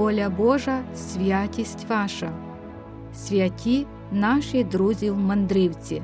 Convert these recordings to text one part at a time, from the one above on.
воля Божа, святість ваша, святі наші друзі-мандрівці.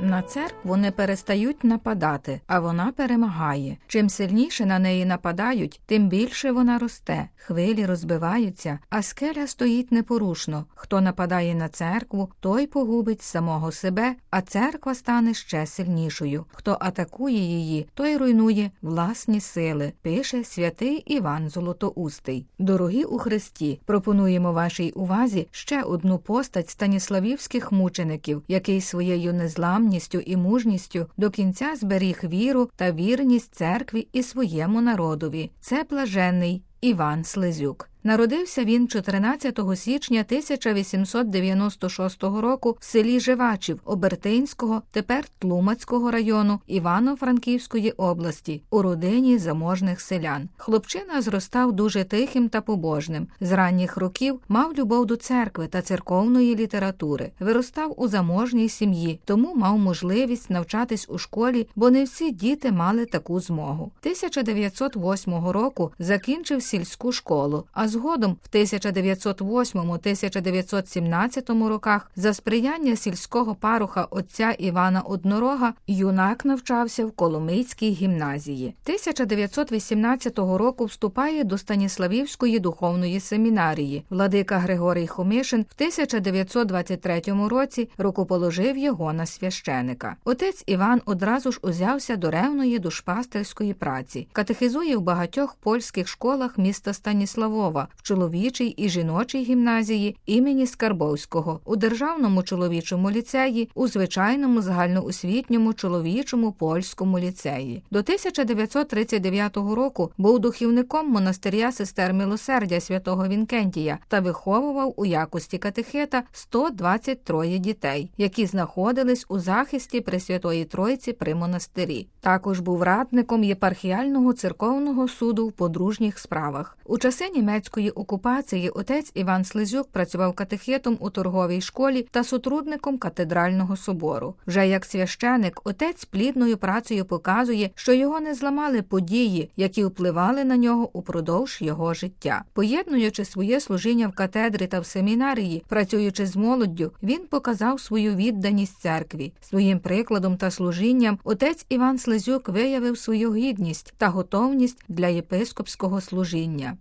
На церкву не перестають нападати, а вона перемагає. Чим сильніше на неї нападають, тим більше вона росте, хвилі розбиваються, а скеля стоїть непорушно. Хто нападає на церкву, той погубить самого себе, а церква стане ще сильнішою. Хто атакує її, той руйнує власні сили, пише святий Іван Золотоустий. Дорогі у Христі, пропонуємо вашій увазі ще одну постать станіславівських мучеників, який своєю незламністю незламністю і мужністю до кінця зберіг віру та вірність церкві і своєму народові. Це блаженний Іван Слизюк. Народився він 14 січня 1896 року в селі Живачів Обертинського, тепер Тлумацького району Івано-Франківської області, у родині заможних селян. Хлопчина зростав дуже тихим та побожним. З ранніх років мав любов до церкви та церковної літератури, виростав у заможній сім'ї, тому мав можливість навчатись у школі, бо не всі діти мали таку змогу. 1908 року закінчив сільську школу. а згодом в 1908-1917 роках за сприяння сільського паруха отця Івана Однорога юнак навчався в Коломийській гімназії. 1918 року вступає до Станіславівської духовної семінарії. Владика Григорій Хомишин в 1923 році рукоположив його на священика. Отець Іван одразу ж узявся до ревної душпастерської праці, катехизує в багатьох польських школах міста Станіславова в чоловічій і жіночій гімназії імені Скарбовського, у державному чоловічому ліцеї, у звичайному загальноосвітньому чоловічому польському ліцеї. До 1939 року був духівником монастиря сестер милосердя святого Вінкентія та виховував у якості катехета 123 дітей, які знаходились у захисті Пресвятої Тройці при монастирі. Також був радником єпархіального церковного суду в подружніх справах. У часи німецької окупації отець Іван Слизюк працював катехетом у торговій школі та сотрудником катедрального собору. Вже як священик, отець плідною працею показує, що його не зламали події, які впливали на нього упродовж його життя. Поєднуючи своє служіння в катедрі та в семінарії, працюючи з молоддю, він показав свою відданість церкві. Своїм прикладом та служінням отець Іван Слизюк виявив свою гідність та готовність для єпископського служіння.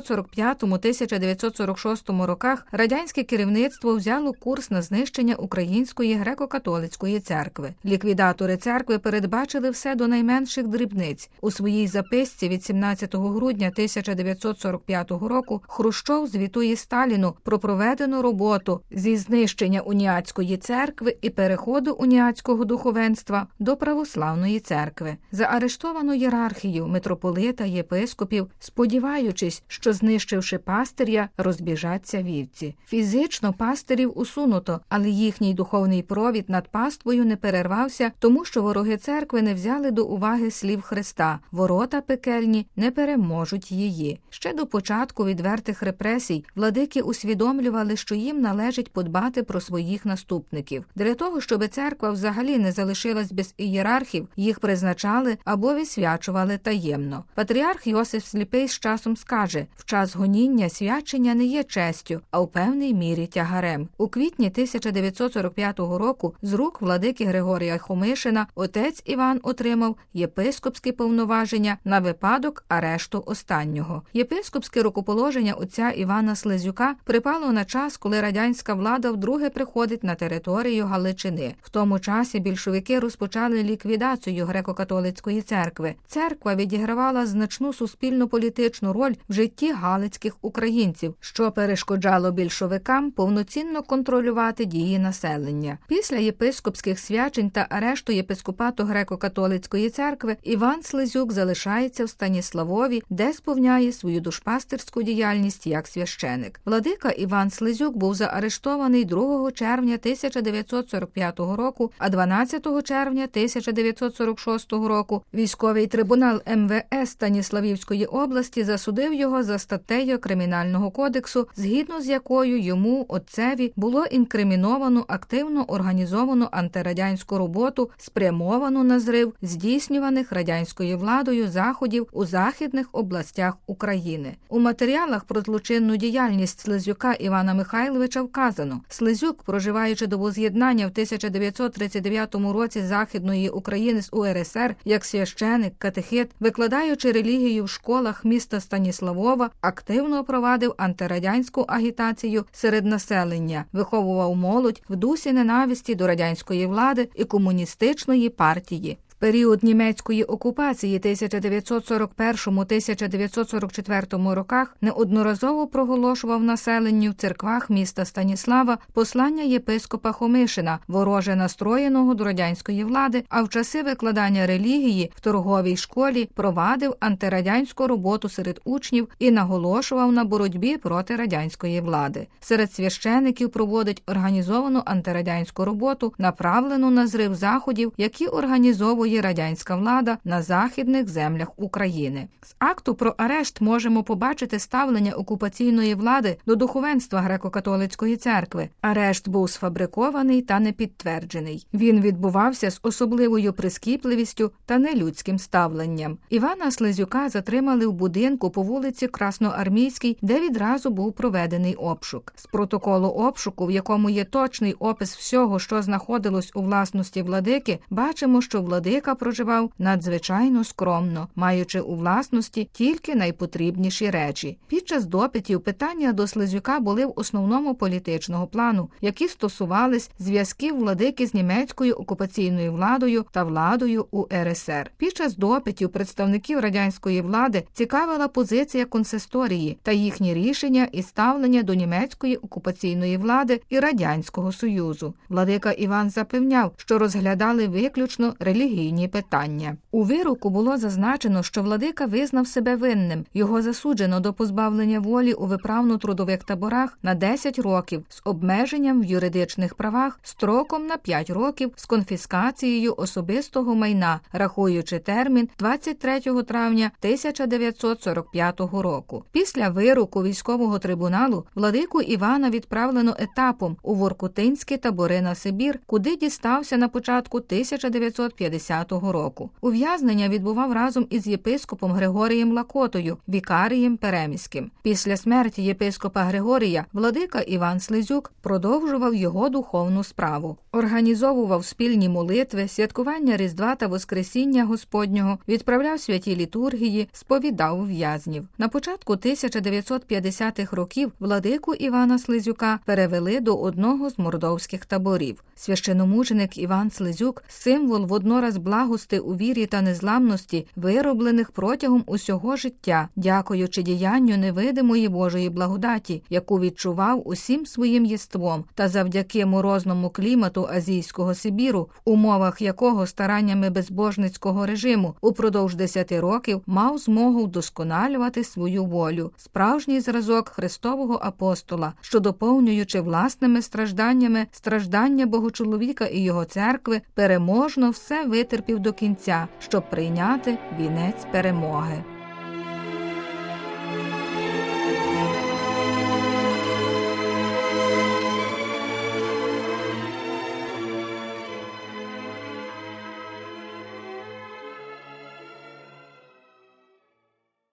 1945-1946 роках радянське керівництво взяло курс на знищення Української греко-католицької церкви. Ліквідатори церкви передбачили все до найменших дрібниць. У своїй записці від 17 грудня 1945 року Хрущов звітує Сталіну про проведену роботу зі знищення уніатської церкви і переходу уніатського духовенства до православної церкви. Заарештовану ієрархію митрополита єпископів, сподіваючись, що знищивши пастиря, розбіжаться вівці. Фізично пастирів усунуто, але їхній духовний провід над паствою не перервався, тому що вороги церкви не взяли до уваги слів Христа. Ворота пекельні не переможуть її. Ще до початку відвертих репресій владики усвідомлювали, що їм належить подбати про своїх наступників. Для того, щоб церква взагалі не залишилась без ієрархів, їх призначали або відсвячували таємно. Патріарх Йосиф Сліпий з часом скаже: в час гоніння свячення не є честю, а у певній мірі тягарем. У квітні 1945 року з рук владики Григорія Хомишина отець Іван отримав єпископські повноваження на випадок арешту останнього. Єпископське рукоположення отця Івана Слезюка припало на час, коли радянська влада вдруге приходить на територію Галичини. В тому часі більшовики розпочали ліквідацію греко-католицької церкви. Церква відігравала значну суспільно політичну роль в житті галицьких українців, що перешкоджало більшовикам повноцінно контролювати дії населення. Після єпископських свячень та арешту єпископату греко-католицької церкви Іван Слизюк залишається в Станіславові, де сповняє свою душпастерську діяльність як священик. Владика Іван Слизюк був заарештований 2 червня 1945 року, а 12 червня 1946 року військовий трибунал МВС Станіславівської області засудив його за за статтею Кримінального кодексу, згідно з якою йому отцеві було інкриміновано активно організовану антирадянську роботу, спрямовану на зрив здійснюваних радянською владою заходів у західних областях України. У матеріалах про злочинну діяльність Слизюка Івана Михайловича вказано, Слизюк, проживаючи до воз'єднання в 1939 році Західної України з УРСР як священик, катехет, викладаючи релігію в школах міста Станіславова, активно провадив антирадянську агітацію серед населення, виховував молодь в дусі ненависті до радянської влади і комуністичної партії період німецької окупації 1941-1944 роках неодноразово проголошував населенню в церквах міста Станіслава послання єпископа Хомишина, вороже настроєного до радянської влади, а в часи викладання релігії в торговій школі провадив антирадянську роботу серед учнів і наголошував на боротьбі проти радянської влади. Серед священиків проводить організовану антирадянську роботу, направлену на зрив заходів, які організовує організовує радянська влада на західних землях України. З акту про арешт можемо побачити ставлення окупаційної влади до духовенства греко-католицької церкви. Арешт був сфабрикований та не підтверджений. Він відбувався з особливою прискіпливістю та нелюдським ставленням. Івана Слезюка затримали в будинку по вулиці Красноармійській, де відразу був проведений обшук. З протоколу обшуку, в якому є точний опис всього, що знаходилось у власності владики, бачимо, що владик Чоловіка проживав надзвичайно скромно, маючи у власності тільки найпотрібніші речі. Під час допитів питання до Слизюка були в основному політичного плану, які стосувались зв'язків владики з німецькою окупаційною владою та владою УРСР. Під час допитів представників радянської влади цікавила позиція консисторії та їхні рішення і ставлення до німецької окупаційної влади і радянського союзу. Владика Іван запевняв, що розглядали виключно релігійні релігійні питання. У вироку було зазначено, що владика визнав себе винним. Його засуджено до позбавлення волі у виправно-трудових таборах на 10 років з обмеженням в юридичних правах строком на 5 років з конфіскацією особистого майна, рахуючи термін 23 травня 1945 року. Після вироку військового трибуналу владику Івана відправлено етапом у Воркутинські табори на Сибір, куди дістався на початку 1950 2010 року. Ув'язнення відбував разом із єпископом Григорієм Лакотою, вікарієм Переміським. Після смерті єпископа Григорія владика Іван Слизюк продовжував його духовну справу, організовував спільні молитви, святкування Різдва та Воскресіння Господнього, відправляв святі літургії, сповідав в'язнів. На початку 1950-х років владику Івана Слизюка перевели до одного з мордовських таборів. Священомученик Іван Слизюк, символ воднораз благости у вірі та незламності, вироблених протягом усього життя, дякуючи діянню невидимої Божої благодаті, яку відчував усім своїм єством, та завдяки морозному клімату азійського Сибіру, в умовах якого стараннями безбожницького режиму упродовж десяти років мав змогу вдосконалювати свою волю, справжній зразок Христового апостола, що доповнюючи власними стражданнями страждання Богочоловіка і його церкви, переможно все витерпів до кінця, щоб прийняти вінець перемоги.